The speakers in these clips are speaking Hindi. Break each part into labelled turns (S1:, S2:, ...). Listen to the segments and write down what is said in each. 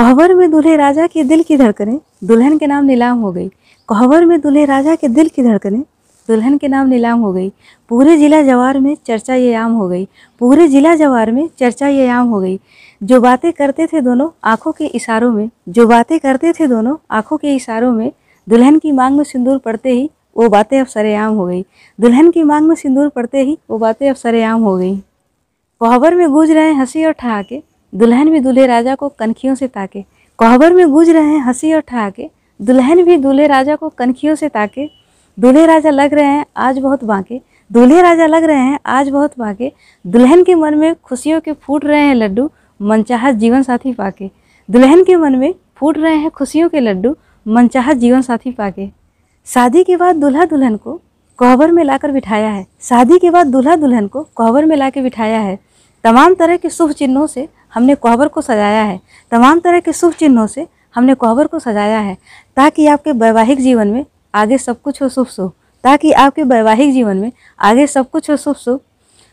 S1: कोहबर में दूल्हे राजा के दिल की धड़कने दुल्हन के नाम नीलाम हो गई। कोहबर में दूल्हे राजा के दिल की धड़कने दुल्हन के नाम नीलाम हो गई। पूरे जिला जवार में चर्चा ये आम हो गई। पूरे जिला जवार में चर्चा ये आम हो गई। जो बातें करते थे दोनों आँखों के इशारों में, जो बातें करते थे दोनों आँखों के इशारों में, दुल्हन की मांग में सिंदूर पड़ते ही वो बातें अब सरेआम हो गई। दुल्हन की मांग में सिंदूर पड़ते ही वो बातें अब सरेआम हो गई। कोहबर में गूंज रहे हँसी और ठहाके। दुल्हन भी दूल्हे राजा को कनखियों से ताके, कोहबर में गूंज रहे हैं हँसी और ठहाके। दुल्हन भी दूल्हे राजा को कनखियों से ताके, दूल्हे राजा लग रहे हैं आज बहुत बांके, दूल्हे राजा लग रहे हैं आज बहुत बांके। दुल्हन के मन में खुशियों के फूट रहे हैं लड्डू, मनचाहा जीवन साथी पाके। दुल्हन के मन में फूट रहे हैं खुशियों के लड्डू, मनचाहा जीवन साथी पाके। शादी के बाद दूल्हा दुल्हन को कोहबर में लाकर बिठाया है। शादी के बाद दूल्हा दुल्हन को कोहबर में ला के बिठाया है। तमाम तरह के शुभ चिन्हों से हमने कोहबर को सजाया है। तमाम तरह के शुभ चिन्हों से हमने कोहबर को सजाया है, ताकि आपके वैवाहिक जीवन में आगे सब कुछ हो शुभ शुभ ताकि आपके वैवाहिक जीवन में आगे सब कुछ हो शुभ शुभ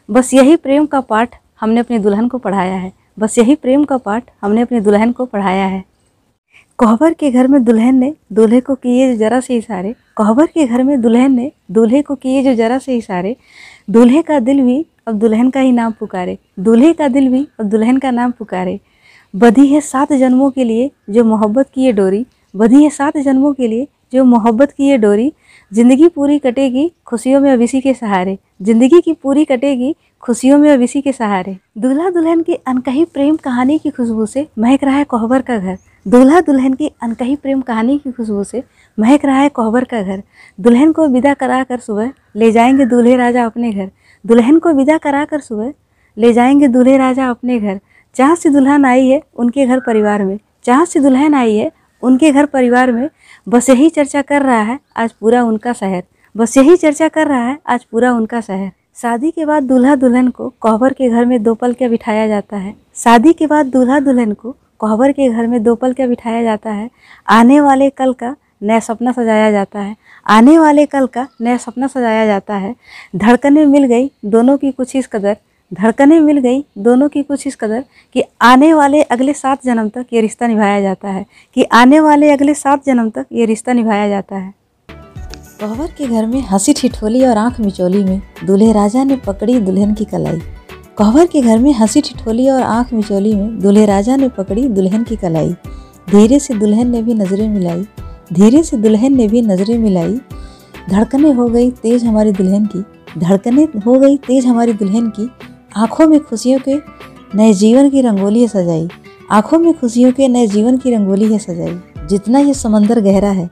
S1: बस यही प्रेम का पाठ हमने अपने दुल्हन को पढ़ाया है। बस यही प्रेम का पाठ हमने अपने दुल्हन को पढ़ाया है। कोहबर के घर में दुल्हन ने दूल्हे को किए जो जरा से इशारे कोहबर के घर में दुल्हन ने दूल्हे को किए जो जरा से इशारे दूल्हे का दिल भी अब दुल्हन का ही नाम पुकारे। दूल्हे का दिल भी अब दुल्हन का नाम पुकारे। बधी है सात जन्मों के लिए जो मोहब्बत की ये डोरी। बधी है सात जन्मों के लिए जो मोहब्बत की ये डोरी। ज़िंदगी पूरी कटेगी खुशियों में अब इसी के सहारे। ज़िंदगी की पूरी कटेगी खुशियों में अब इसी के सहारे। दूल्हा दुल्हन की अनकही प्रेम कहानी की खुशबू से महक रहा है कोहबर का घर। दूल्हा दुल्हन की अनकही प्रेम कहानी की खुशबू से महक रहा है कोहबर का घर। दुल्हन को विदा करा कर सुबह ले जाएँगे दूल्हे राजा अपने घर। दुल्हन को विदा करा कर सुबह ले जाएँगे दूल्हे राजा अपने घर। जहाँ से दुल्हन आई है उनके घर परिवार में। जहाँ से दुल्हन आई है उनके घर परिवार में। बस यही चर्चा कर रहा है आज पूरा उनका शहर। बस यही चर्चा कर रहा है आज पूरा उनका शहर। शादी के बाद दूल्हा दुल्हन को कोहबर के घर में दो पल क्या बिठाया जाता है? शादी के बाद दूल्हा दुल्हन को कोहबर के घर में दो पल क्या बिठाया जाता है। आने वाले कल का नया सपना सजाया जाता है। आने वाले कल का नया सपना सजाया जाता है। धड़कने मिल गई दोनों की कुछ इस कदर। धड़कने मिल गई दोनों की कुछ इस कदर कि आने वाले अगले सात जन्म तक ये रिश्ता निभाया जाता है। कि आने वाले अगले सात जन्म तक ये रिश्ता निभाया जाता है। कोहबर के घर में हँसी ठिठोली और आँख मिचोली में दूल्हे राजा ने पकड़ी दुल्हन की कलाई। कोहबर के घर में हँसी ठिठोली और आँख मिचोली में दूल्हे राजा ने पकड़ी दुल्हन की कलाई। धीरे से दुल्हन ने भी नज़रें मिलाई। धीरे से दुल्हन ने भी नज़रें मिलाई। धड़कने हो गई तेज हमारी दुल्हन की। धड़कने हो गई तेज हमारी दुल्हन की। आँखों में खुशियों के नए जीवन की रंगोली है सजाई। आँखों में खुशियों के नए जीवन की रंगोली है सजाई। जितना ये समंदर गहरा है,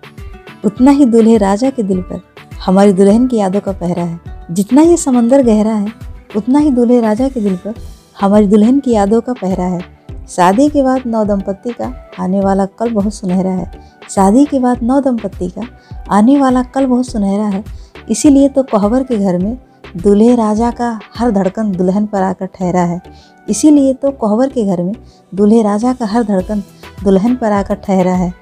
S1: उतना ही दूल्हे राजा के दिल पर हमारी दुल्हन की यादों का पहरा है। जितना ये समंदर गहरा है उतना ही दूल्हे राजा के दिल पर हमारी दुल्हन की यादों का पहरा है। शादी के बाद नौ दंपत्ति का आने वाला कल बहुत सुनहरा है। शादी के बाद नौ दंपत्ति का आने वाला कल बहुत सुनहरा है। इसीलिए तो कोहबर के घर में दूल्हे राजा का हर धड़कन दुल्हन पर आकर ठहरा है। इसीलिए तो कोहबर के घर में दूल्हे राजा का हर धड़कन दुल्हन पर आकर ठहरा है।